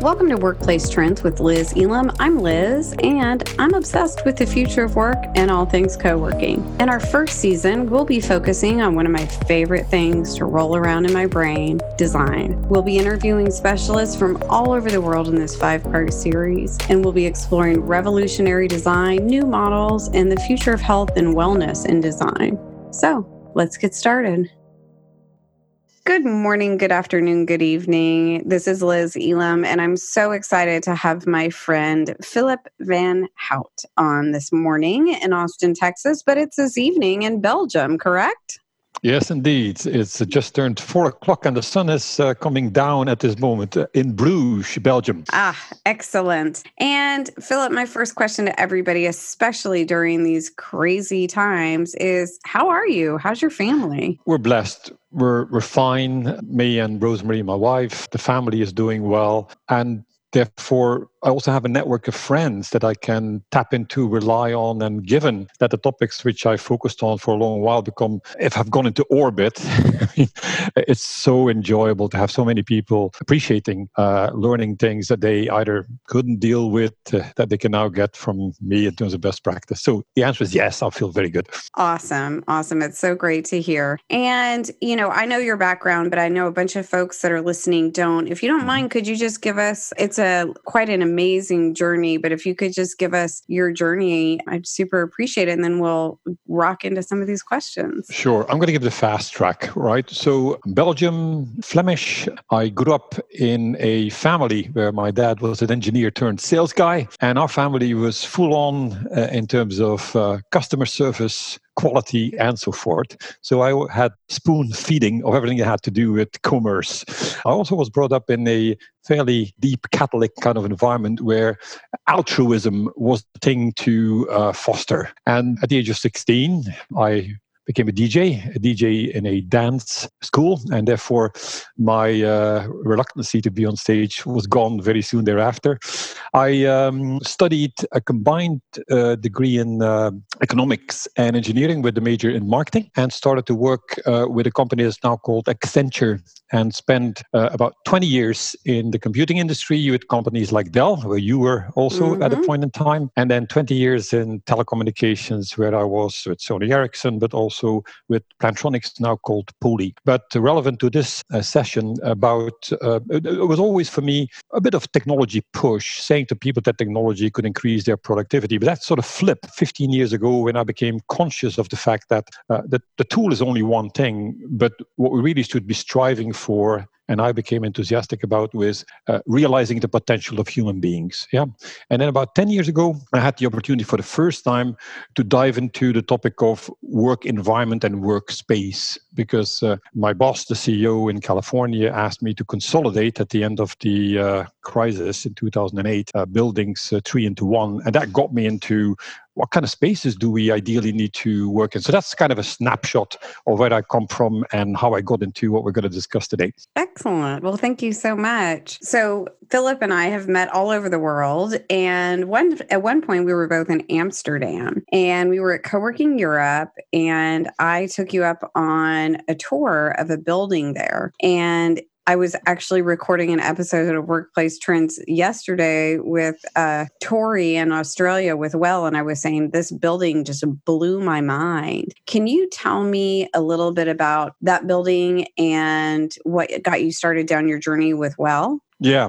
Welcome to Workplace Trends with Liz Elam. I'm Liz, and I'm obsessed with the future of work and all things co working. In our first season, we'll be focusing on one of my favorite things to roll around in my brain design. We'll be interviewing specialists from all over the world in this five part series, and we'll be exploring revolutionary design, new models, and the future of health and wellness in design. So let's get started. Good morning, good afternoon, good evening. This is Liz Elam, and I'm so excited to have my friend Philip Vanhoutte on this morning in Austin, Texas, but it's this evening in Belgium, correct? Yes, indeed. It's just turned four o'clock and the sun is uh, coming down at this moment uh, in Bruges, Belgium. Ah, excellent. And Philip, my first question to everybody, especially during these crazy times, is how are you? How's your family? We're blessed. We're, we're fine. Me and Rosemary, my wife, the family is doing well. And therefore I also have a network of friends that I can tap into, rely on, and given that the topics which I focused on for a long while become, if I've gone into orbit, it's so enjoyable to have so many people appreciating uh, learning things that they either couldn't deal with uh, that they can now get from me in terms of best practice. So the answer is yes, I feel very good. Awesome. Awesome. It's so great to hear. And, you know, I know your background, but I know a bunch of folks that are listening don't. If you don't mm-hmm. mind, could you just give us, it's a quite an amazing journey. But if you could just give us your journey, I'd super appreciate it. And then we'll rock into some of these questions. Sure. I'm going to give the fast track, right? So, Belgium, Flemish. I grew up in a family where my dad was an engineer turned sales guy. And our family was full on uh, in terms of uh, customer service, quality and so forth. So I had spoon feeding of everything that had to do with commerce. I also was brought up in a fairly deep Catholic kind of environment where altruism was the thing to uh, foster. And at the age of 16, I became a DJ, a DJ in a dance school, and therefore my uh, reluctancy to be on stage was gone very soon thereafter. I um, studied a combined uh, degree in uh, economics and engineering with a major in marketing, and started to work uh, with a company that's now called Accenture, and spent uh, about 20 years in the computing industry with companies like Dell, where you were also mm-hmm. at a mm-hmm. point in time, and then 20 years in telecommunications, where I was with Sony Ericsson, but also also with Plantronics, now called Poly. But relevant to this uh, session about, uh, it, was always for me a bit of technology push, saying to people that technology could increase their productivity. But that sort of flipped 15 years ago when I became conscious of the fact that, uh, that the tool is only one thing, but what we really should be striving for and I became enthusiastic about was uh, realizing the potential of human beings. Yeah, and then about ten years ago, I had the opportunity for the first time to dive into the topic of work environment and workspace because uh, my boss, the CEO in California, asked me to consolidate at the end of the uh, crisis in 2008 uh, buildings uh, three into one, and that got me into what kind of spaces do we ideally need to work in? So that's kind of a snapshot of where I come from and how I got into what we're going to discuss today. Excellent. Well, thank you so much. So Philip and I have met all over the world, and one at one point we were both in Amsterdam, and we were at Co-working Europe, and I took you up on a tour of a building there, and I was actually recording an episode of Workplace Trends yesterday with uh, Tori in Australia with Well, and I was saying this building just blew my mind. Can you tell me a little bit about that building and what got you started down your journey with Well? Yeah.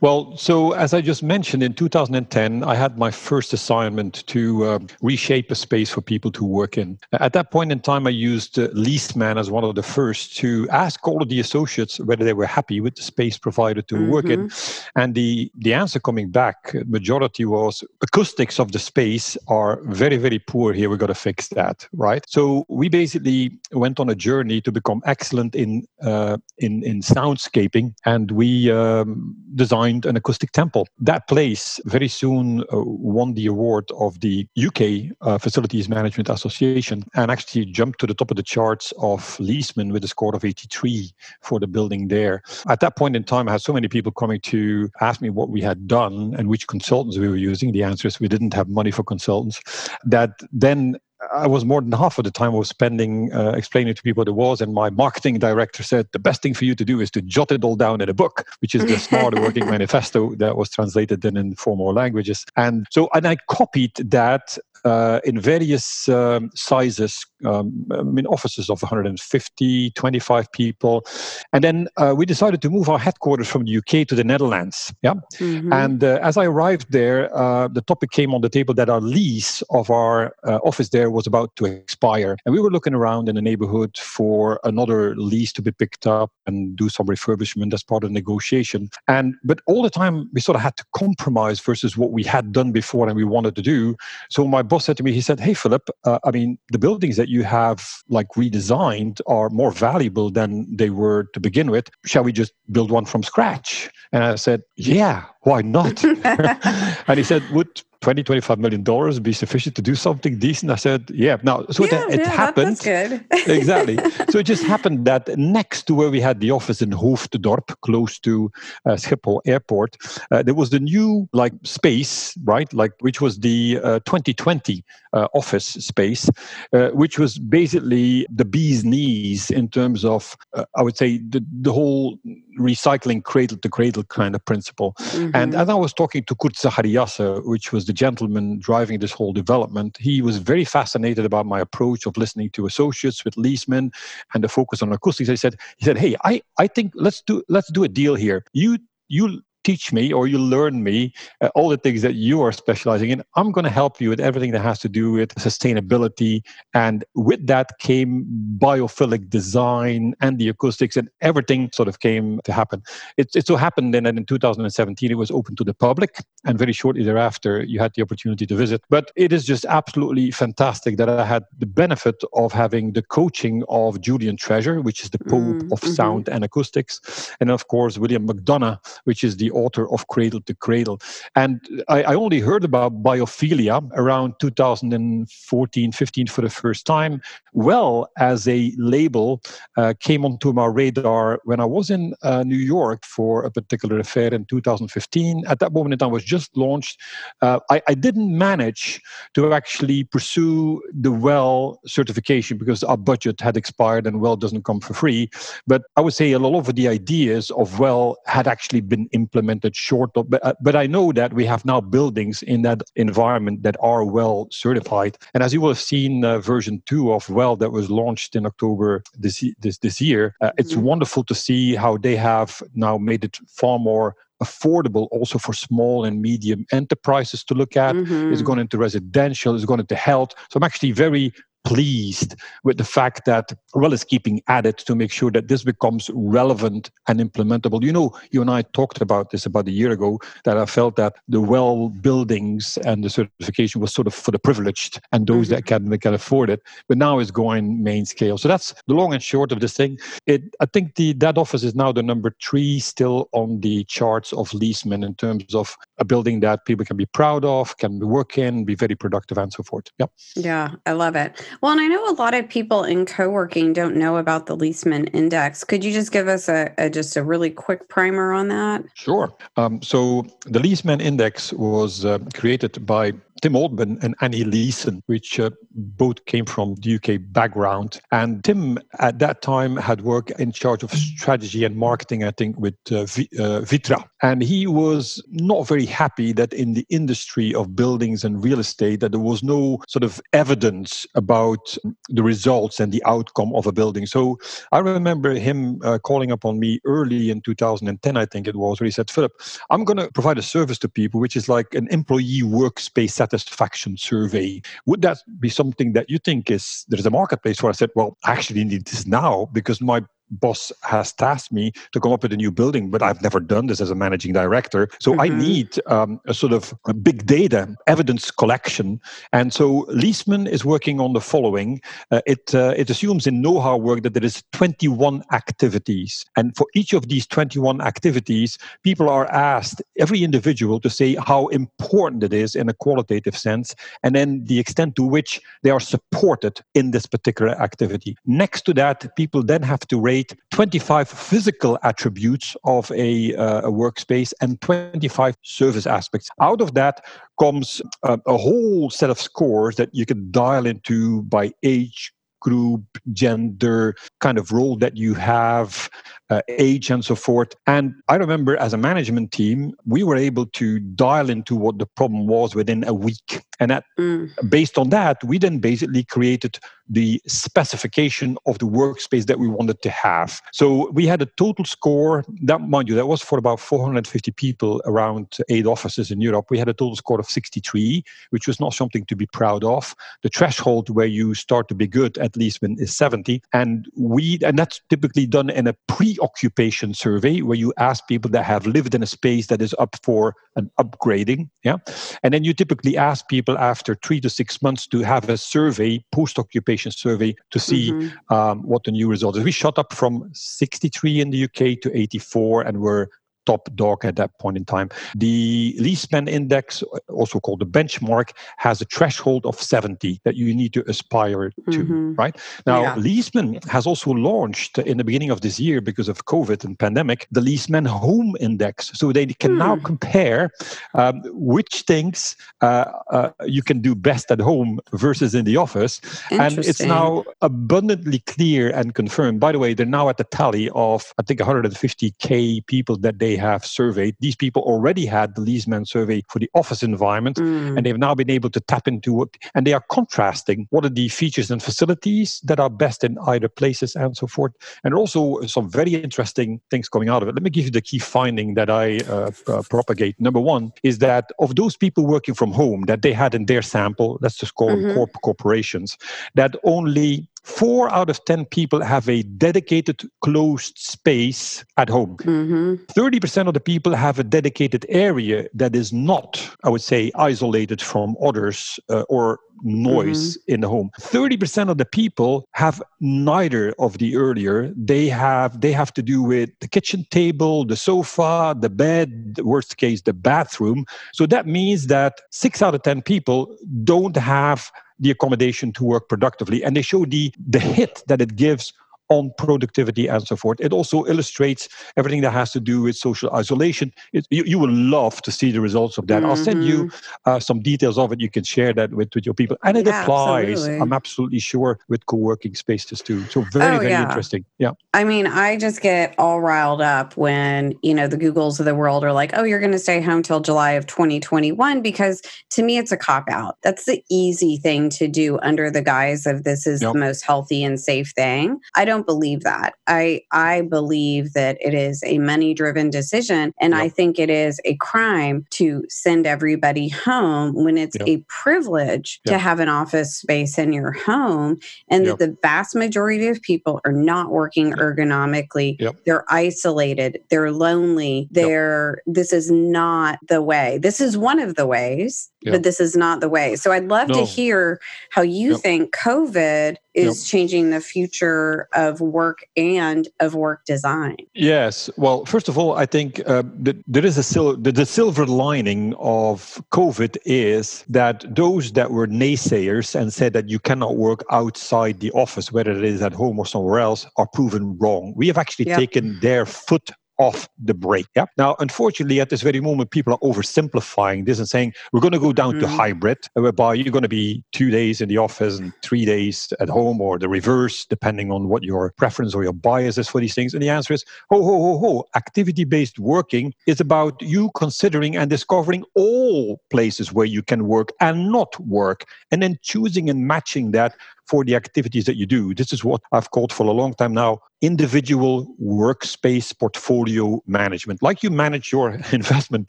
Well, so as I just mentioned, in 2010, I had my first assignment to uh, reshape a space for people to work in. At that point in time, I used uh, Leesman as one of the first to ask all of the associates whether they were happy with the space provided to mm-hmm. work in. Mm-hmm. And the, the answer coming back, majority was acoustics of the space are very, very poor here. We've got to fix that, right? So we basically went on a journey to become excellent in, uh, in, in soundscaping. And we, um, um, designed an acoustic temple. That place very soon uh, won the award of the UK uh, Facilities Management Association and actually jumped to the top of the charts of Leesman with a score of 83 for the building there. At that point in time, I had so many people coming to ask me what we had done and which consultants we were using. The answer is we didn't have money for consultants. That then I was more than half of the time I was spending uh, explaining to people what it was. And my marketing director said, the best thing for you to do is to jot it all down in a book, which is the Smart Working Manifesto that was translated then in four more languages. And so, and I copied that uh, in various um, sizes, um, I mean, offices of 150, 25 people. And then uh, we decided to move our headquarters from the UK to the Netherlands. Yeah. Mm-hmm. And uh, as I arrived there, uh, the topic came on the table that our lease of our uh, office there was about to expire. And we were looking around in the neighborhood for another lease to be picked up and do some refurbishment as part of negotiation. And but all the time we sort of had to compromise versus what we had done before and we wanted to do. So my boss said to me, he said, "Hey, Philip, uh, I mean, the buildings that you have like redesigned are more valuable than they were to begin with. Shall we just build one from scratch?" And I said, "Yeah, why not?" and he said, "Would 20 25 million dollars be sufficient to do something decent? I said yeah now so yeah, it, it yeah, happened. that, exactly. So it just happened that next to where we had the office in hoofddorp close to uh, schiphol airport uh, there was the new like space right like which was the uh, 2020 uh, office space uh, which was basically the bee's knees in terms of uh, i would say the, the whole recycling cradle to cradle kind of principle mm-hmm. and as i was talking to Coert Zachariasse which was the gentleman driving this whole development, he was very fascinated about my approach of listening to associates with Leesman and the focus on acoustics. I said, he said, hey, I, I think let's do let's do a deal here. You you teach me or you learn me uh, all the things that you are specializing in. I'm going to help you with everything that has to do with sustainability. And with that came biophilic design and the acoustics and everything sort of came to happen. It, it so happened then that in 2017 it was open to the public. And very shortly thereafter, you had the opportunity to visit. But it is just absolutely fantastic that I had the benefit of having the coaching of Julian Treasure, which is the Pope mm, of mm-hmm. sound and acoustics. And of course, William McDonough, which is the author of Cradle to Cradle. And I, I only heard about biophilia around 2014 15 for the first time. Well, as a label, uh, came onto my radar when I was in uh, New York for a particular affair in 2015. At that moment in time, was just launched. Uh, I, I didn't manage to actually pursue the WELL certification because our budget had expired and WELL doesn't come for free. But I would say a lot of the ideas of WELL had actually been implemented implemented short of, but, uh, but I know that we have now buildings in that environment that are well certified. And as you will have seen, uh, version two of Well that was launched in October this this this year, uh, mm-hmm. it's wonderful to see how they have now made it far more affordable also for small and medium enterprises to look at. Mm-hmm. It's gone into residential, it's gone into health. So I'm actually very pleased with the fact that well is keeping at it to make sure that this becomes relevant and implementable. You know, you and I talked about this about a year ago that I felt that the well buildings and the certification was sort of for the privileged and those mm-hmm. that can can afford it. But now it's going main scale. So that's the long and short of this thing. It I think the that office is now the number three still on the charts of Leesman in terms of a building that people can be proud of, can work in, be very productive, and so forth. Yeah. Yeah, I love it. Well, and I know a lot of people in co-working don't know about the Leesman Index. Could you just give us a, a just a really quick primer on that? Sure. Um, so the Leesman Index was uh, created by Tim Oldman and Annie Leeson, which uh, both came from the UK background. And Tim, at that time, had worked in charge of strategy and marketing, I think, with uh, v- uh, Vitra. And he was not very happy that in the industry of buildings and real estate, that there was no sort of evidence about the results and the outcome of a building. So I remember him uh, calling upon me early in 2010, I think it was, where he said, Philip, I'm going to provide a service to people, which is like an employee workspace satisfaction survey. Would that be something that you think is there's a marketplace where I said, well, actually need this now because my boss has tasked me to come up with a new building, but I've never done this as a managing director. So mm-hmm. I need um, a sort of a big data evidence collection. And so Leesman is working on the following. Uh, it, uh, it assumes in know-how work that there is 21 activities. And for each of these 21 activities, people are asked, every individual, to say how important it is in a qualitative sense, and then the extent to which they are supported in this particular activity. Next to that, people then have to rate evaluate 25 physical attributes of a, uh, a workspace and 25 service aspects. Out of that comes uh, a whole set of scores that you can dial into by age, group, gender, kind of role that you have, uh, age, and so forth. And I remember as a management team, we were able to dial into what the problem was within a week. And that, mm. based on that, we then basically created the specification of the workspace that we wanted to have. So we had a total score that, mind you, that was for about 450 people around eight offices in Europe. We had a total score of 63, which was not something to be proud of. The threshold where you start to be good, at least, when is 70. And we, and that's typically done in a pre-occupation survey where you ask people that have lived in a space that is up for an upgrading. Yeah. And then you typically ask people after three to six months to have a survey, post-occupation survey, to see mm-hmm. um, what the new result is. We shot up from 63 in the UK to 84, and we're top dog at that point in time. The Leesman index, also called the benchmark, has a threshold of 70 that you need to aspire to, mm-hmm. right? Now, yeah. Leesman has also launched in the beginning of this year because of COVID and pandemic, the Leesman Home Index. So they can mm. now hmm. compare um, which things uh, uh, you can do best at home versus in the office. And it's now abundantly clear and confirmed. By the way, they're now at the tally of, I think, 150K people that they have surveyed, these people already had the Leesman survey for the office environment, mm. and they've now been able to tap into what, and they are contrasting what are the features and facilities that are best in either places and so forth. And also some very interesting things coming out of it. Let me give you the key finding that I uh, uh, propagate. Number one is that of those people working from home that they had in their sample, let's just call mm-hmm. them corp- corporations, that only four out of 10 people have a dedicated closed space at home. Mm-hmm. 30% of the people have a dedicated area that is not, I would say, isolated from others uh, or noise mm-hmm. in the home 30% of the people have neither of the earlier they have they have to do with the kitchen table the sofa the bed the worst case the bathroom so that means that 6 out of 10 people don't have the accommodation to work productively. And they show the, the hit that it gives on productivity and so forth. It also illustrates everything that has to do with social isolation. It, you, you will love to see the results of that. Mm-hmm. I'll send you mm-hmm. uh, some details of it. You can share that with, with your people. And it yeah, applies, absolutely. I'm absolutely sure, with co working spaces too. So very, oh, very yeah. interesting. Yeah. I mean, I just get all riled up when, you know, the Googles of the world are like, oh, you're going to stay home till July of 2021, because to me, it's a cop out. That's the easy thing to do under the guise of this is yep. the most healthy and safe thing. I don't don't believe that. I I believe that it is a money driven decision and yep. I think it is a crime to send everybody home when it's yep. a privilege yep. to have an office space in your home and that the vast majority of people are not working ergonomically. They're isolated, they're lonely. They're this is not the way. This is one of the ways, but this is not the way. So I'd love no. to hear how you think COVID is yep. changing the future of work and of work design. Yes. Well, first of all, I think uh, there is a sil- the, the silver lining of COVID is that those that were naysayers and said that you cannot work outside the office, whether it is at home or somewhere else, are proven wrong. We have actually yep. taken their foot off the brake. Yeah. Now, unfortunately, at this very moment, people are oversimplifying this and saying we're going to go down mm-hmm. to hybrid, whereby you're going to be two days in the office and three days at home, or the reverse, depending on what your preference or your bias is for these things. And the answer is ho, ho, ho, ho. Activity based working is about you considering and discovering all places where you can work and not work, and then choosing and matching that for the activities that you do. This is what I've called for a long time now individual workspace portfolio management. Like you manage your investment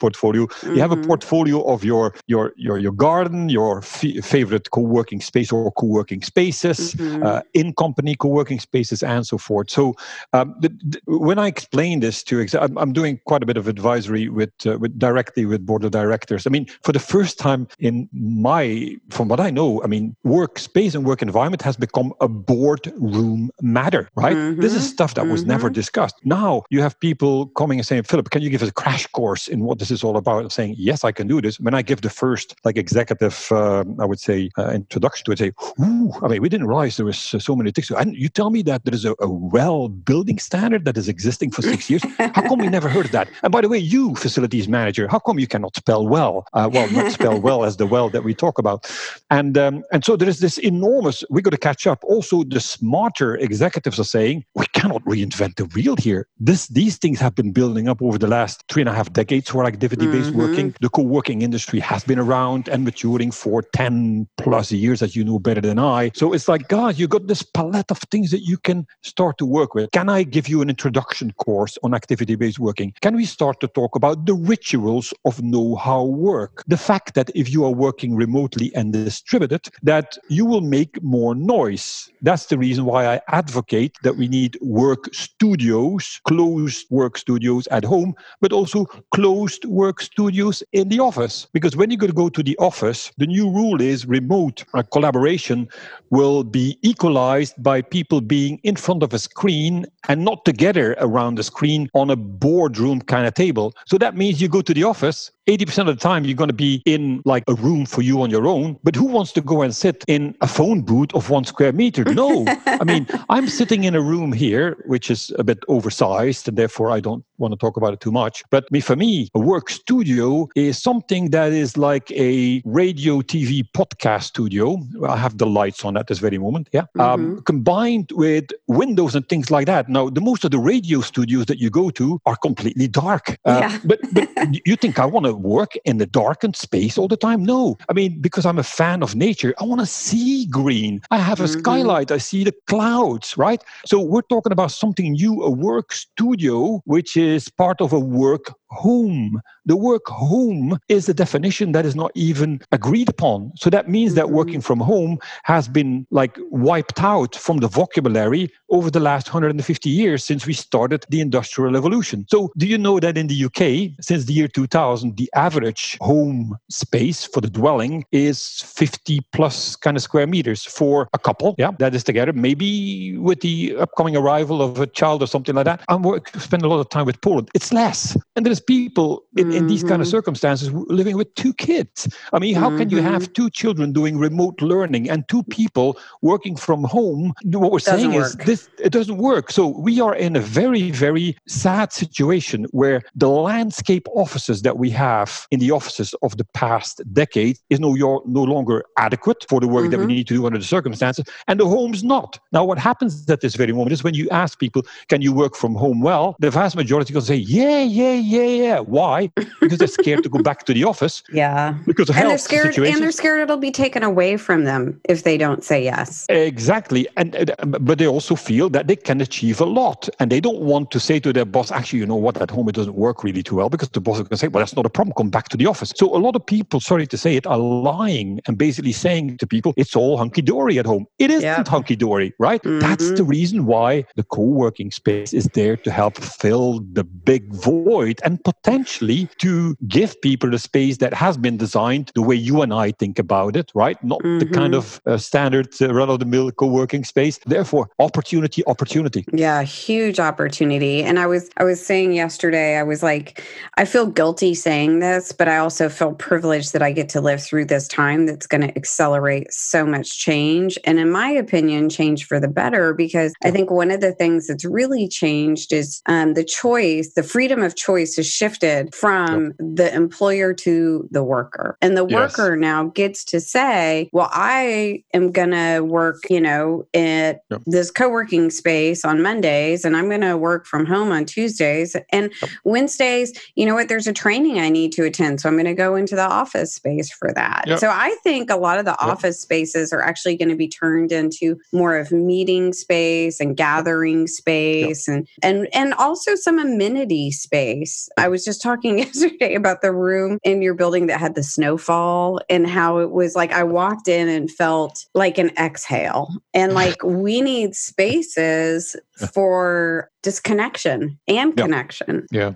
portfolio, mm-hmm. you have a mm-hmm. portfolio of your your your, your garden, your f- favorite co-working space or co-working spaces, mm-hmm. uh, in company co-working spaces, and so forth. So um, the, the, when I explain this to, I'm, I'm doing quite a bit of advisory with uh, with directly with board of directors. I mean, for the first time in my, from what I know, I mean, workspace and work environment environment has become a boardroom matter, right? Mm-hmm. This is stuff that was mm-hmm. never discussed. Now you have people coming and saying, Philip, can you give us a crash course in what this is all about? And saying, yes, I can do this. When I give the first like executive, uh, I would say, uh, introduction to it, say, ooh, I mean, we didn't realize there was so many things. And you tell me that there is a, a well building standard that is existing for six years. How come we never heard of that? And by the way, you facilities manager, how come you cannot spell well? Uh, well, not spell well as the well that we talk about. And um, and so there is this enormous. We got to catch up. Also, the smarter executives are saying we cannot reinvent the wheel here. This these things have been building up over the last three and a half decades for activity-based mm-hmm. working. The co-working industry has been around and maturing for ten plus years, as you know better than I. So it's like, God, you got this palette of things that you can start to work with. Can I give you an introduction course on activity-based working? Can we start to talk about the rituals of know-how work? The fact that if you are working remotely and distributed, that you will make more noise. That's the reason why I advocate that we need work studios, closed work studios at home, but also closed work studios in the office. Because when you go to the office, the new rule is remote collaboration will be equalized by people being in front of a screen and not together around the screen on a boardroom kind of table. So that means you go to the office 80% of the time you're going to be in like a room for you on your own. But who wants to go and sit in a phone booth of one square meter? No. I mean i'm sitting in a room here which is a bit oversized and therefore i don't want to talk about it too much. But me for me a work studio is something that is like a radio tv podcast studio. I have the lights on at this very moment yeah? Um, mm-hmm. um, combined with windows and things like that now the most of the radio studios that you go to are completely dark uh, yeah. but but you think i want to work in the darkened space all the time. No. I mean, because I'm a fan of nature, I want to see green. I have a mm-hmm. skylight, I see the clouds, right? So we're talking about something new, a work studio, which is part of a work home. The work home is a definition that is not even agreed upon. So that means that mm-hmm. working from home has been like wiped out from the vocabulary over the last 150 years since we started the industrial revolution. So do you know that in the UK, since the year 2000, the average home space for the dwelling is 50 plus kind of square meters for a couple. Yeah, that is together. Maybe with the upcoming arrival of a child or something like that. I'm spend a lot of time with Poland. It's less. And there's people in, mm-hmm. in these kind of mm-hmm. circumstances living with two kids. I mean, how mm-hmm. can you mm-hmm. have two children doing remote learning and two people working from home? What we're saying work. is this it doesn't work. So we are in a very, very sad situation where the landscape offices that we have in the offices of the past decade is no, no longer adequate for the work mm-hmm. that we mm-hmm. need to do under the circumstances, and the home's not. Now, what happens at this very moment is when you ask people, can you work from home well? The vast majority will say, yeah, yeah, yeah, yeah. Why? Because they're scared to go back to the office. Yeah. Because of and health they're scared, situations. And they're scared it'll be taken away from them if they don't say yes. Exactly. And, but they also feel that they can achieve a lot. And they don't want to say to their boss, actually, you know what, at home it doesn't work really too well because the boss is going to say, well, that's not a problem. Come back to the office. So a lot of people, sorry to say it, are lying and basically saying to people, it's all hunky dory at home. It isn't yeah. hunky dory, right? Mm-hmm. That's the reason why the co working space is there to help fill the big void and potentially to give people the space that has been designed the way you and I think about it, right? Not mm-hmm. the kind of uh, standard uh, run of the mill co working space. Therefore, opportunity, opportunity. Yeah, huge opportunity. And I was I was saying yesterday, I was like, I feel guilty saying this, but I also feel privileged that I get to live through this time that's going to accelerate so much change. And in my opinion, change for the better, because I think one of the things that's really changed is um, the choice, the freedom of choice has shifted from yep. the employer to the worker. And the worker yes. now gets to say, well, I am going to work, you know, at yep. this co working space on Mondays, and I'm going to work from home on Tuesdays. And yep. Wednesdays, you know what, there's a training I need to attend. So I'm going to go into the office space for that. So I think a lot of the office spaces are actually going to be turned into more of meeting space and gathering space and and and also some amenity space. I was just talking yesterday about the room in your building that had the snowfall and how it was like I walked in and felt like an exhale. And like we need spaces for disconnection and connection. Yeah.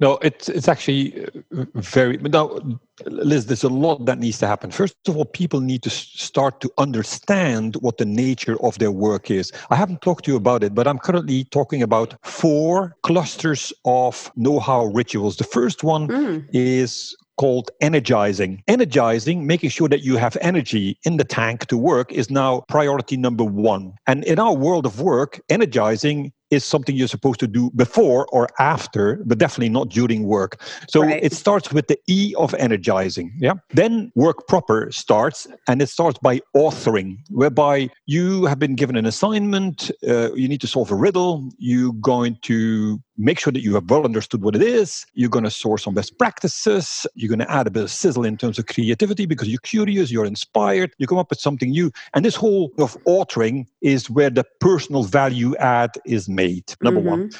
No, it's it's actually uh, very now, Liz. There's a lot that needs to happen. First of all, people need to start to understand what the nature of their work is. I haven't talked to you about it, but I'm currently talking about four clusters of know-how rituals. The first one mm. is called energizing. Energizing, making sure that you have energy in the tank to work, is now priority number one. And in our world of work, energizing is something you're supposed to do before or after, but definitely not during work. So right. it starts with the E of energizing. Yeah. Then work proper starts, and it starts by authoring, whereby you have been given an assignment, uh, you need to solve a riddle, you're going to make sure that you have well understood what it is. You're going to source on best practices. You're going to add a bit of sizzle in terms of creativity because you're curious, you're inspired, you come up with something new. And this whole of authoring is where the personal value add is made. Number mm-hmm. one.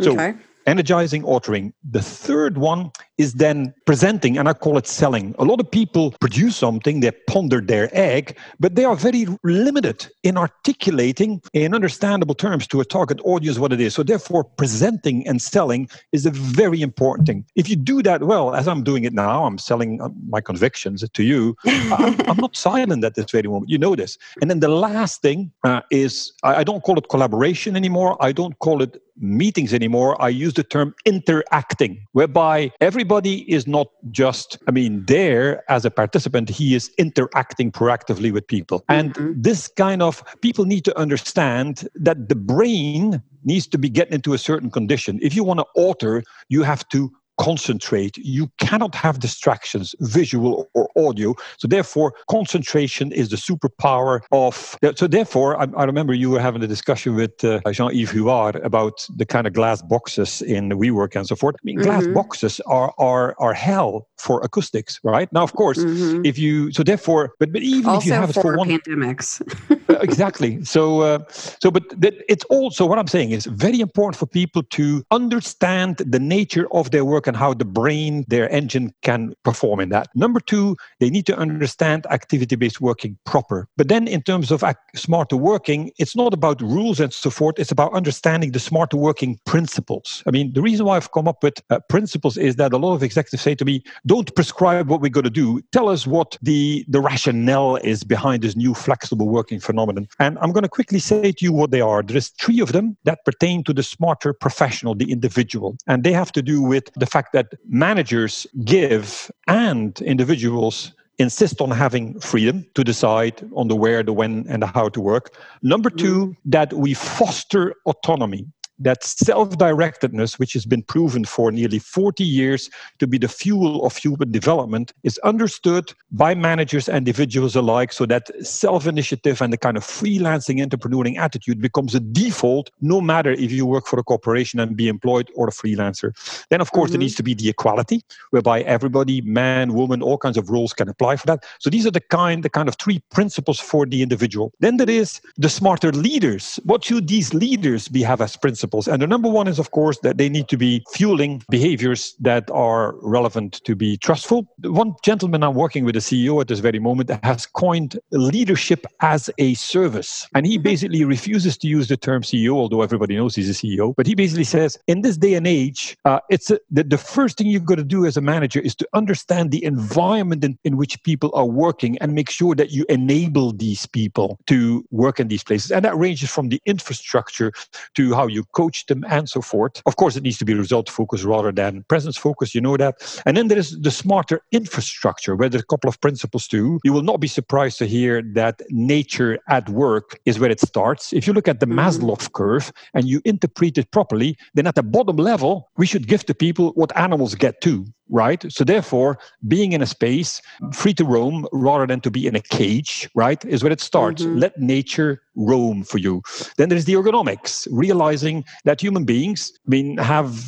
So okay energizing authoring. The third one is then presenting, and I call it selling. A lot of people produce something, they ponder their egg, but they are very limited in articulating in understandable terms to a target audience what it is. So, therefore, presenting and selling is a very important thing. If you do that well, as I'm doing it now, I'm selling uh, my convictions to you. I'm, I'm, not silent at this very moment. You know this. And then the last thing uh, is I, I don't call it collaboration anymore. I don't call it meetings anymore. I use the term interacting, whereby everybody is not just, I mean, there as a participant, he is interacting proactively with people. And mm-hmm. this kind of people need to understand that the brain needs to be getting into a certain condition. If you want to alter, you have to concentrate. You cannot have distractions, visual or audio. So therefore, concentration is the superpower of. So therefore, I, I remember you were having a discussion with uh, Jean-Yves Huard about the kind of glass boxes in the WeWork and so forth. I mean, glass mm-hmm. boxes are are are hell for acoustics, right? Now, of course, mm-hmm. if you so therefore, but but even also if you have it for one pandemics. uh, exactly. So uh, so, but that, it's also what I'm saying is very important for people to understand the nature of their work and how the brain, their engine can perform in that. Number two, they need to understand activity based working proper. But then, in terms of smarter working, it's not about rules and so forth, it's about understanding the smarter working principles. I mean, the reason why I've come up with uh, principles is that a lot of executives say to me, don't prescribe what we're going to do. Tell us what the, the rationale is behind this new flexible working phenomenon. And I'm going to quickly say to you what they are. There's three of them that pertain to the smarter professional, the individual. And they have to do with the fact that managers give and individuals insist on having freedom to decide on the where, the when, and the how to work. Number two, mm. that we foster autonomy that self directedness, which has been proven for nearly 40 years to be the fuel of human development, is understood by managers and individuals alike so that self initiative and the kind of freelancing entrepreneuring attitude becomes a default, no matter if you work for a corporation and be employed or a freelancer. Then, of course, mm-hmm. there needs to be the equality, whereby everybody, man, woman, all kinds of roles can apply for that. So these are the kind, the kind of three principles for the individual. Then there is the smarter leaders. What should these leaders be have as principles? Principles. And the number one is, of course, that they need to be fueling behaviors that are relevant to be trustful. One gentleman I'm working with, a CEO at this very moment, has coined leadership as a service. And he basically refuses to use the term CEO, although everybody knows he's a CEO. But he basically says, in this day and age, uh, it's a, the, the first thing you've got to do as a manager is to understand the environment in, in which people are working and make sure that you enable these people to work in these places. And that ranges from the infrastructure to how you coach them and so forth. Of course, it needs to be result focused rather than presence focused. You know that. And then there is the smarter infrastructure, where there's a couple of principles too. You will not be surprised to hear that nature at work is where it starts. If you look at the mm-hmm. Maslow curve and you interpret it properly, then at the bottom level, we should give to people what animals get too right? So therefore, being in a space free to roam rather than to be in a cage, right, is where it starts. Mm-hmm. Let nature roam for you. Then there's the ergonomics, realizing that human beings I mean have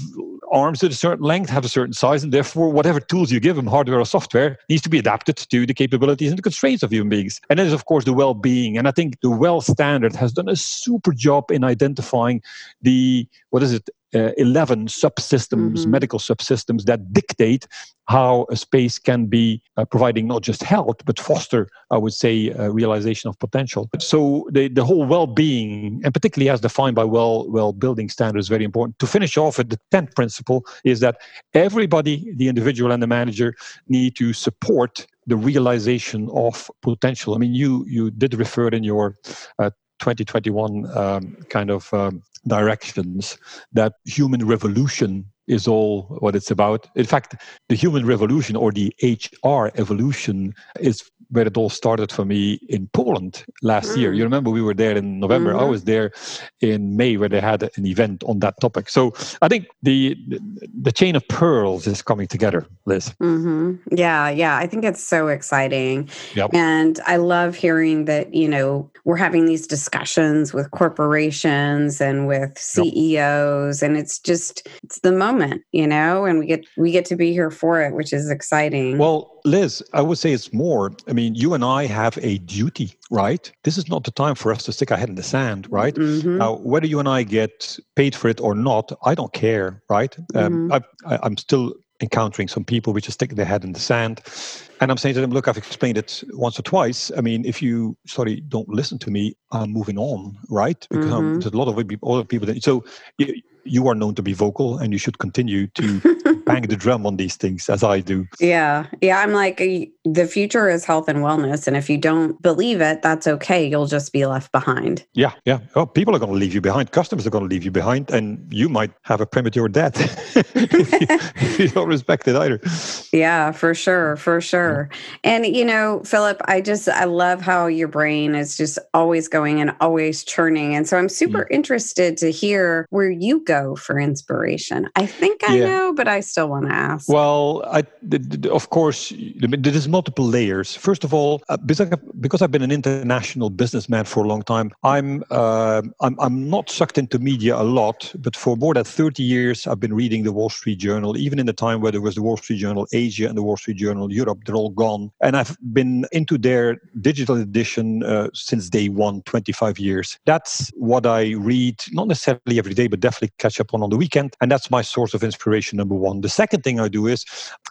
arms at a certain length, have a certain size, and therefore whatever tools you give them, hardware or software, needs to be adapted to the capabilities and the constraints of human beings. And then there's of course the well-being. And I think the well standard has done a super job in identifying the what is it uh, 11 subsystems, mm-hmm. medical subsystems that dictate how a space can be uh, providing not just health, but foster, I would say, uh, realization of potential. So the, the whole well-being, and particularly as defined by well, well building standards, is very important. To finish off with the 10th principle is that everybody, the individual and the manager, need to support the realization of potential. I mean, you you did refer in your uh, 2021 um, kind of um, directions that human revolution is all what it's about. In fact, the human revolution or the HR evolution is where it all started for me in Poland last mm. year. You remember we were there in November. Mm-hmm. I was there in May where they had an event on that topic. So I think the the chain of pearls is coming together, Liz. Mm-hmm. Yeah, yeah. I think it's so exciting, yep. and I love hearing that. You know, we're having these discussions with corporations and with CEOs, yep. and it's just it's the moment, you know, and we get we get to be here for it, which is exciting. Well Liz, I would say it's more. I mean, you and I have a duty, right? This is not the time for us to stick our head in the sand, right? Mm-hmm. Now, whether you and I get paid for it or not, I don't care, right? Um, mm-hmm. I, I'm still encountering some people which are sticking their head in the sand. And I'm saying to them, look, I've explained it once or twice. I mean, if you, sorry, don't listen to me, I'm moving on, right? Because mm-hmm. there's a lot of other people that, so you, you are known to be vocal and you should continue to bang the drum on these things as I do. Yeah. Yeah. I'm like, the future is health and wellness. And if you don't believe it, that's okay. You'll just be left behind. Yeah. Yeah. Oh, people are going to leave you behind. Customers are going to leave you behind. And you might have a premature death if, you, if, you, don't respect it either. Yeah, for sure. For sure. And, you know, Philip, I just, I love how your brain is just always going and always churning. And so I'm super yeah. interested to hear where you go for inspiration. I think I yeah. know, but I still want to ask? Well, I, of course, there's multiple layers. First of all, uh, because I've been an international businessman for a long time, I'm, uh, I'm, I'm not sucked into media a lot, but for more than 30 years, I've been reading the Wall Street Journal, even in the time where there was the Wall Street Journal Asia and the Wall Street Journal Europe, they're all gone. And I've been into their digital edition uh, since day one, 25 years. That's what I read, not necessarily every day, but definitely catch up on on the weekend. And that's my source of inspiration, number one. The second thing I do is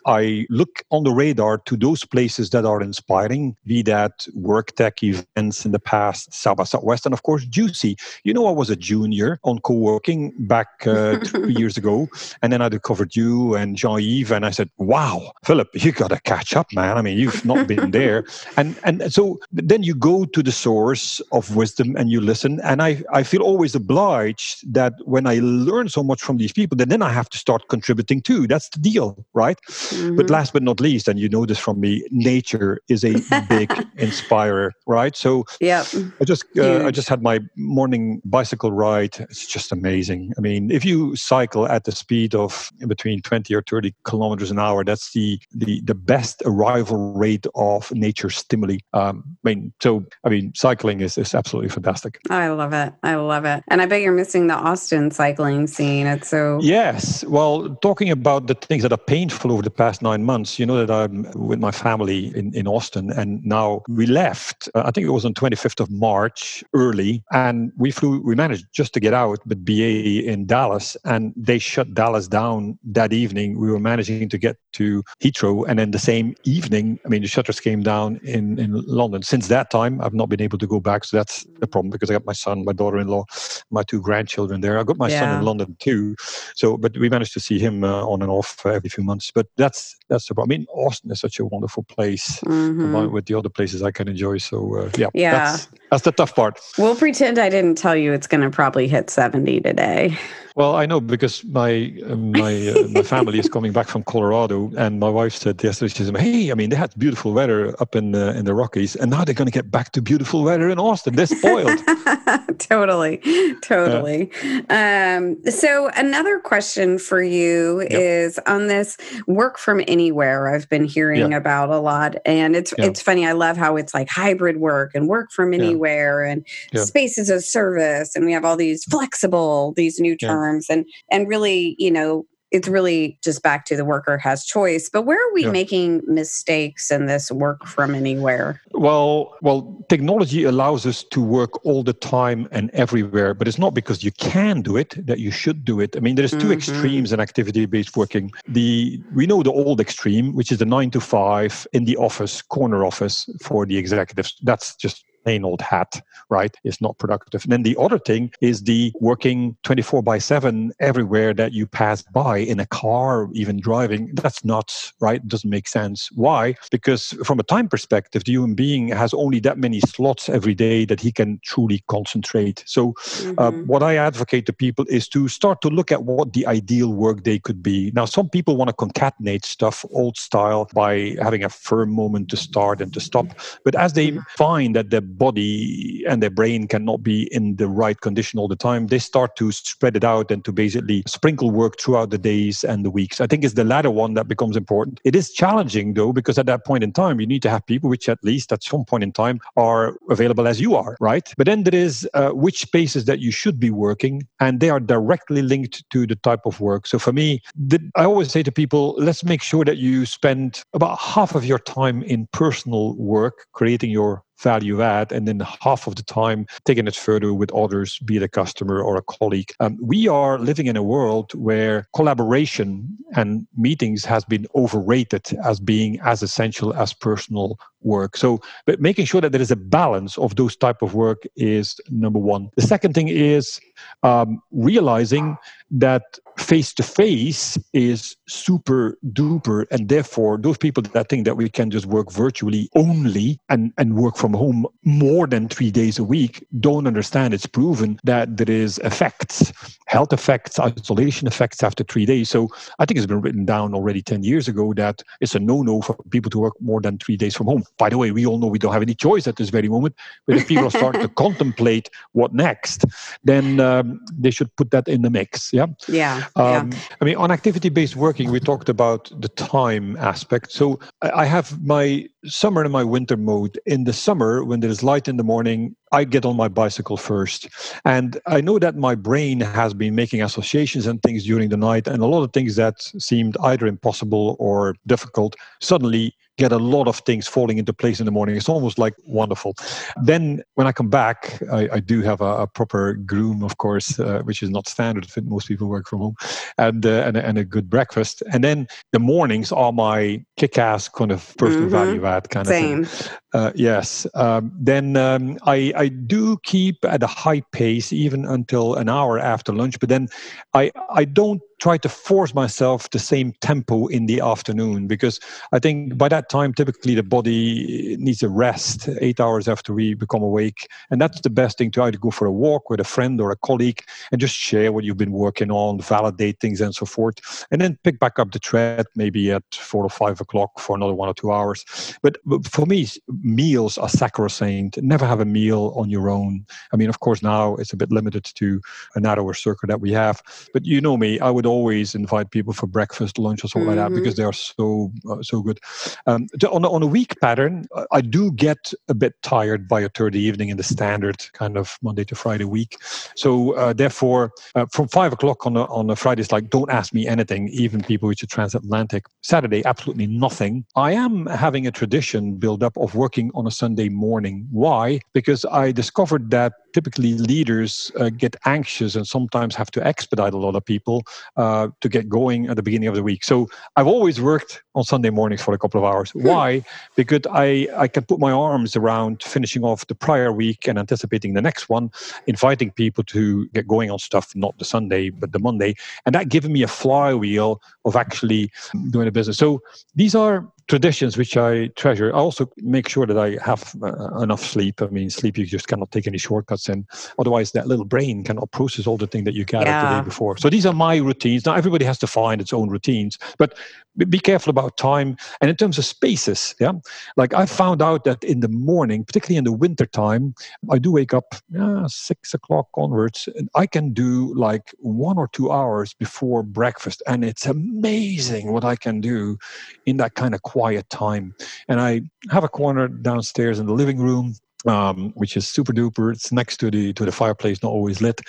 I look on the radar to those places that are inspiring, be that work tech events in the past, South by Southwest, and of course, GCUC. You know, I was a junior on co working back uh, three years ago, and then I discovered you and Jean Yves, and I said, Wow, Philip, you got to catch up, man. I mean, you've not been there. And, and so then you go to the source of wisdom and you listen. And I, I feel always obliged that when I learn so much from these people, then, then I have to start contributing too. That's the deal, right? Mm-hmm. But last but not least, and you know this from me, nature is a big inspirer, right? So yeah, I just uh, I just had my morning bicycle ride. It's just amazing. I mean, if you cycle at the speed of between twenty or thirty kilometers an hour, that's the the the best arrival rate of nature stimuli. Um, I mean, so I mean, cycling is is absolutely fantastic. I love it. I love it, and I bet you're missing the Austin cycling scene. It's so yes. Well, talking about about the things that are painful over the past nine months, you know that I'm with my family in, in Austin, and now we left. Uh, I think it was on 25th of March, early, and we flew. We managed just to get out, but BA in Dallas, and they shut Dallas down that evening. We were managing to get to Heathrow, and then the same evening, I mean, the shutters came down in in London. Since that time, I've not been able to go back, so that's the problem because I got my son, my daughter-in-law, my two grandchildren there. I got my yeah. son in London too, so but we managed to see him uh, on and off every few months. But that's that's the problem. I mean, Austin is such a wonderful place mm-hmm. with the other places I can enjoy. So uh, yeah, yeah, that's, that's the tough part. We'll pretend I didn't tell you it's going to probably hit seventy today. Well, I know because my uh, my uh, my family is coming back from Colorado, and my wife said yesterday, she said, "Hey, I mean, they had beautiful weather up in the in the Rockies, and now they're going to get back to beautiful weather in Austin. They're spoiled." totally, totally. Um, so another question for you yep. is on this work from anywhere. I've been hearing yep. about a lot, and it's yep. it's funny. I love how it's like hybrid work and work from anywhere and space as a service, and we have all these flexible these new terms terms and and really you know it's really just back to the worker has choice. But where are we yeah. making mistakes in this work from anywhere? Well, well, technology allows us to work all the time and everywhere, but it's not because you can do it that you should do it. I mean, there's 2 mm-hmm. extremes in activity-based working. The we know the old extreme, which is the nine to five in the office, corner office for the executives. That's just plain old hat, right? It's not productive. And then the other thing is the working 24 by 7 everywhere that you pass by in a car, even driving. That's not right? It doesn't make sense. Why? Because from a time perspective, the human being has only that many slots every day that he can truly concentrate. So, uh, mm-hmm. uh, what I advocate to people is to start to look at what the ideal work day could be. Now, some people want to concatenate stuff old style by having a firm moment to start and to stop. But as they mm-hmm. find that the body and their brain cannot be in the right condition all the time, they start to spread it out and to basically sprinkle work throughout the days and the weeks. I think it's the latter one that becomes important. It is challenging though, because at that point in time, you need to have people which at least at some point in time are available as you are, right? But then there is uh, which spaces that you should be working, and they are directly linked to the type of work. So for me, the, I always say to people, let's make sure that you spend about half of your time in personal work, creating your value add, and then half of the time taking it further with others, be it a customer or a colleague. Um, we are living in a world where collaboration and meetings has been overrated as being as essential as personal work. So, but making sure that there is a balance of those type of work is number one. The second thing is um, realizing that face to face is super duper, and therefore those people that think that we can just work virtually only and and work from home more than three days a week don't understand. It's proven that there is effects, health effects, isolation effects after three days. So I think it's been written down already ten years ago that it's a no no for people to work more than three days from home. By the way, we all know we don't have any choice at this very moment. But if people start to contemplate what next, then um, they should put that in the mix. Yeah. Yeah. Um, yeah. I mean, on activity-based working, we talked about the time aspect. So I have my summer and my winter mode. In the summer, when there is light in the morning, I get on my bicycle first. And I know that my brain has been making associations and things during the night, and a lot of things that seemed either impossible or difficult suddenly get a lot of things falling into place in the morning. It's almost like wonderful. Then when I come back, I, I do have a, a, proper groom, of course, uh, which is not standard. Most people work from home, and, uh, and and a good breakfast. And then the mornings are my kick-ass kind of personal mm-hmm. value add kind Same. of thing. Uh, yes. Um, then um, I, I do keep at a high pace even until an hour after lunch, but then I, I don't try to force myself the same tempo in the afternoon because I think by that time, typically the body needs a rest eight hours after we become awake. And that's the best thing to either go for a walk with a friend or a colleague and just share what you've been working on, validate things and so forth. And then pick back up the thread maybe at four or five o'clock for another one or two hours. But, for me, meals are sacrosanct. Never have a meal on your own. I mean, of course, now it's a bit limited to a narrower circle that we have. But you know me, I would always invite people for breakfast, lunch, or something mm-hmm. like that because mm-hmm. they are so uh, so good. Um, on on a week pattern, I do get a bit tired by a third evening in the standard kind of Monday to Friday week. So uh, therefore, uh, from five o'clock on a, on a Friday, it's like don't ask me anything. Even people which are transatlantic. Saturday, absolutely nothing. I am having a tradition build up of working on a Sunday morning. Why? Because I discovered that typically leaders uh, get anxious and sometimes have to expedite a lot of people uh, to get going at the beginning of the week. So I've always worked on Sunday mornings for a couple of hours. Hmm. Why? Because I, I can put my arms around finishing off the prior week and anticipating the next one, inviting people to get going on stuff, not the Sunday, but the Monday. And that given me a flywheel of actually doing a business. So these are traditions which I treasure. I also make sure that I have uh, enough sleep. I mean, sleep you just cannot take any shortcuts in. Otherwise, that little brain cannot process all the thing that you gathered yeah. the day before. So these are my routines. Now, everybody has to find its own routines, but be careful about time and in terms of spaces. Yeah, like I found out that in the morning, particularly in the winter time, I do wake up yeah, six o'clock onwards, and I can do like one or two hours before breakfast, and it's amazing what I can do in that kind of quiet time. And I have a corner downstairs in the living room um, which is super duper. It's next to the to the fireplace, not always lit.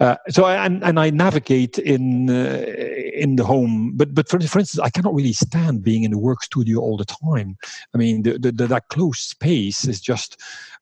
Uh, so I, and and I navigate in uh, in the home, but but for, for instance, I cannot really stand being in the work studio all the time. I mean, the, the, the that closed space is just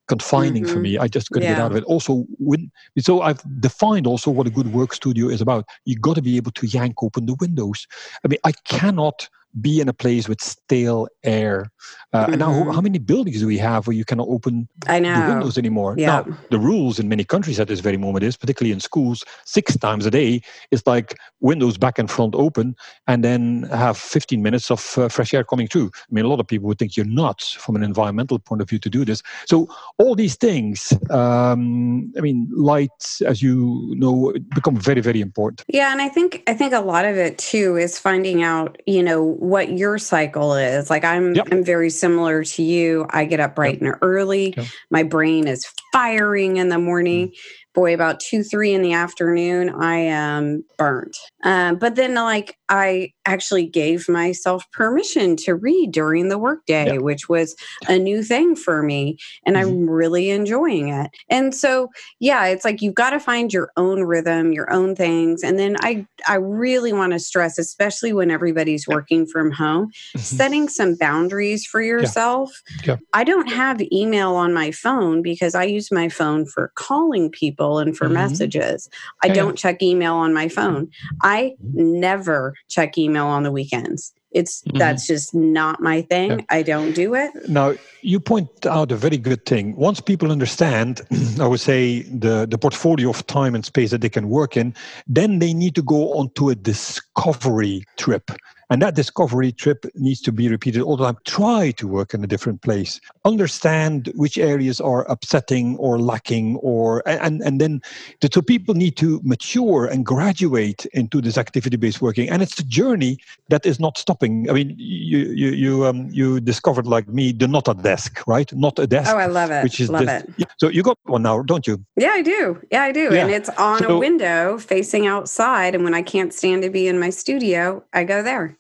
confining mm-hmm. for me. I just couldn't yeah. get out of it. Also, when so I've defined also what a good work studio is about. You got to be able to yank open the windows. I mean, I cannot be in a place with stale air. Uh, mm-hmm. And now, how many buildings do we have where you cannot open I know. the windows anymore? Yeah. Now, the rules in many countries at this very moment is, particularly in schools, six times a day is like windows back and front open, and then have 15 minutes of uh, fresh air coming through. I mean, a lot of people would think you're nuts from an environmental point of view to do this. So all these things, um, I mean, light, as you know, become very, very important. Yeah, and I think I think a lot of it too is finding out, you know what your cycle is. Like I'm yep. I'm very similar to you. I get up bright yep. and early. Yep. My brain is firing in the morning. Mm boy, about two, three in the afternoon, I am burnt. Um, but then, like, I actually gave myself permission to read during the workday, yeah. which was a new thing for me. And mm-hmm. I'm really enjoying it. And so, yeah, it's like you've got to find your own rhythm, your own things. And then I, I really want to stress, especially when everybody's working from home, mm-hmm. setting some boundaries for yourself. Yeah. Yeah. I don't have email on my phone because I use my phone for calling people and for mm-hmm. messages. I don't check email on my phone. I never check email on the weekends. It's mm-hmm. that's just not my thing. Yeah. I don't do it. Now you point out a very good thing. Once people understand, I would say the the portfolio of time and space that they can work in, then they need to go onto a discovery trip and that discovery trip needs to be repeated all the time. Try to work in a different place. Understand which areas are upsetting or lacking, or and and then the so people need to mature and graduate into this activity-based working. And it's a journey that is not stopping. I mean, you you you um you discovered like me the not a desk, right? Not a desk. Oh, I love it. Which is love this, it. So you got one now, don't you? Yeah, I do. Yeah, I do. Yeah. And it's on so, a window facing outside. And when I can't stand to be in my studio, I go there.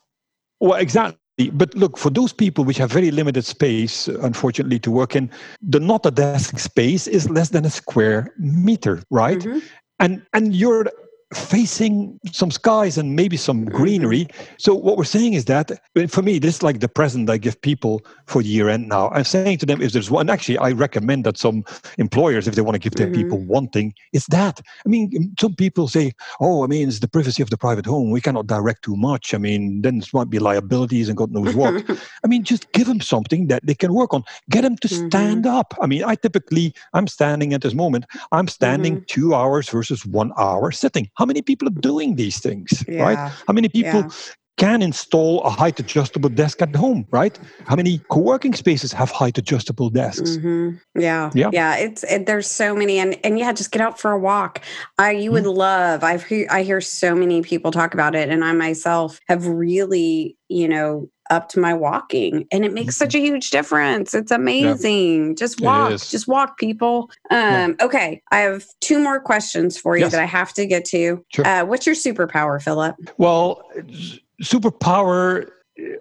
Well, exactly. But look, for those people which have very limited space, unfortunately, to work in, the not a desk space is less than a square meter, right? Mm-hmm. And and you're facing some skies and maybe some mm-hmm. greenery. So what we're saying is that for me, this is like the present I give people for the year end now. I'm saying to them, if there's one, actually, I recommend that some employers, if they want to give their mm-hmm. people one thing, it's that. I mean, some people say, oh, I mean, it's the privacy of the private home. We cannot direct too much. I mean, then it might be liabilities and God knows what. I mean, just give them something that they can work on. Get them to mm-hmm. stand up. I mean, I typically, I'm standing at this moment, I'm standing mm-hmm. two hours versus one hour sitting how many people are doing these things, yeah. right? How many people yeah. can install a height adjustable desk at home, right? How many co-working spaces have height adjustable desks? Mm-hmm. Yeah, yeah, yeah. It's it, there's so many, and and yeah, just get out for a walk. I you would mm-hmm. love. I've hear, I hear so many people talk about it, and I myself have really, you know, up to my walking and it makes such a huge difference it's amazing yeah. just walk just walk people um, yeah. okay i have two more questions for you yes. that i have to get to sure. uh, what's your superpower philip well superpower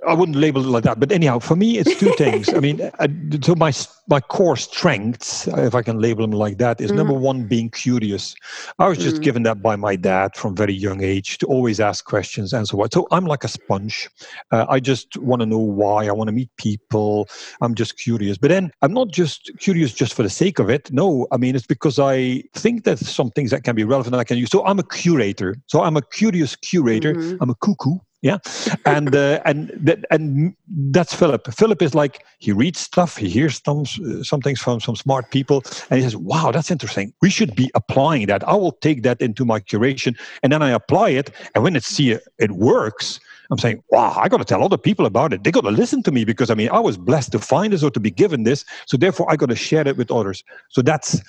I wouldn't label it like that, but anyhow, for me, it's two things. I mean, uh, so my my core strengths, if I can label them like that, is mm-hmm. number one being curious. I was just mm-hmm. given that by my dad from very young age to always ask questions and so on. So I'm like a sponge. Uh, I just want to know why. I want to meet people. I'm just curious. But then I'm not just curious just for the sake of it. No, I mean it's because I think that some things that can be relevant I can use. So I'm a curator. So I'm a curious curator. Mm-hmm. I'm a cuckoo yeah and uh, and that and that's philip philip is like he reads stuff he hears some some things from some smart people and he says wow that's interesting we should be applying that i will take that into my curation and then i apply it and when it see it, it works I'm saying, wow, I got to tell other people about it. They got to listen to me because I mean, I was blessed to find this or to be given this. So therefore, I got to share it with others. So that's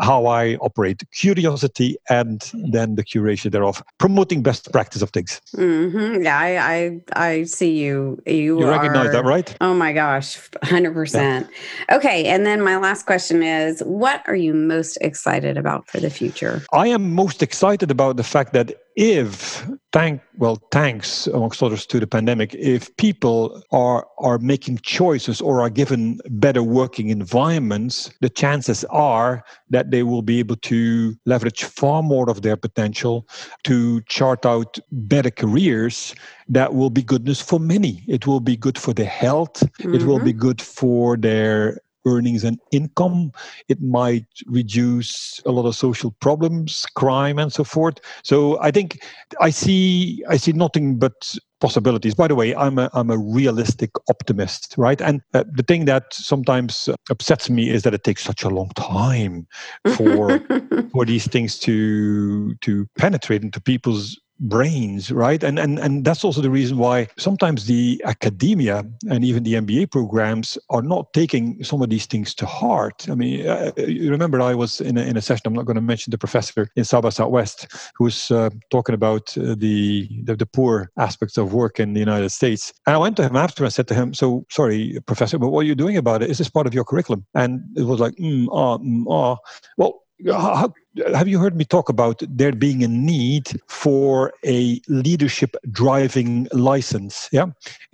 how I operate curiosity and then the curation thereof, promoting best practice of things. Mm-hmm. Yeah, I, I, I see you. You, you recognize that, right? Oh my gosh, 100%. Yeah. Okay. And then my last question is what are you most excited about for the future? I am most excited about the fact that if thank well thanks amongst others to the pandemic if people are are making choices or are given better working environments the chances are that they will be able to leverage far more of their potential to chart out better careers that will be goodness for many it will be good for their health mm-hmm. it will be mm-hmm. good for their earnings and income. It might reduce a lot of social problems, crime, and so forth. So I think I see I see nothing but possibilities. By the way, I'm a I'm a realistic optimist, right? And uh, the thing that sometimes upsets me is that it takes such a long time for for these things to to penetrate into people's brains right? And and and that's also the reason why sometimes the academia and even the mba programs are not taking some of these things to heart. I mean uh, you remember i was in a, in a session i'm not going to mention the professor in south southwest who was uh, talking about uh, the, the, the poor aspects of work in the united states. And i went to him after and said to him so sorry professor but what are you doing about it? Is this part of your curriculum? And it was like mm, ah, mm, ah. well how, have you heard me talk about there being a need for a leadership driving license? Yeah.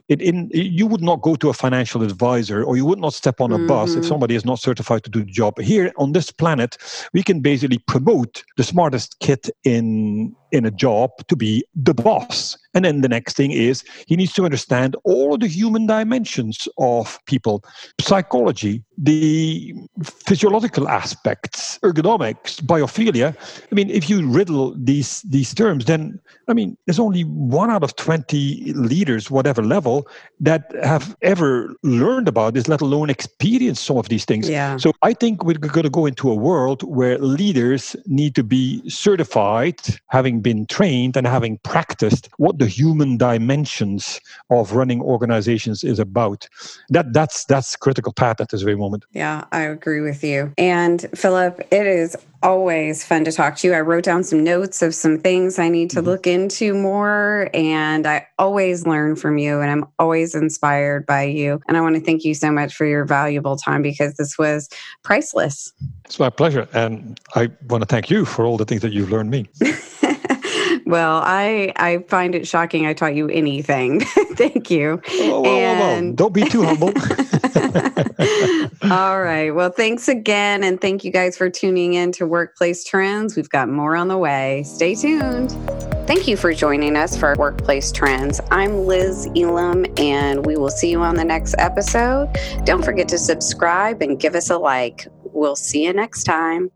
It, in, you would not go to a financial advisor or you would not step on a mm-hmm. bus if mm-hmm. somebody is not certified to do the job. Here on this planet, we can basically promote the smartest kid in in a job to be the boss. And then the next thing is he needs to understand all the human dimensions of people psychology, the physiological aspects, ergonomics, biophilia. I mean, if you riddle these, these terms, then, I mean, there's only one out of 20 leaders, whatever level, that have ever learned about this, let alone experienced some of these things. Yeah. So I think we're going to go into a world where leaders need to be certified, having been trained and having practiced what the human dimensions of running organizations is about. That that's that's critical path at this very moment. Yeah, I agree with you. And Philip, it is always fun to talk to you. I wrote down some notes of some things I need to mm-hmm. look into more, and I always learn from you, and I'm always inspired by you. And I want to thank you so much for your valuable time because this was priceless. It's my pleasure, and I want to thank you for all the things that you've learned me. Well, I I find it shocking I taught you anything. Thank you. Whoa, whoa, and... whoa, Don't be too humble. All right. Well, thanks again. And thank you guys for tuning in to Workplace Trends. We've got more on the way. Stay tuned. Thank you for joining us for Workplace Trends. I'm Liz Elam, and we will see you on the next episode. Don't forget to subscribe and give us a like. We'll see you next time.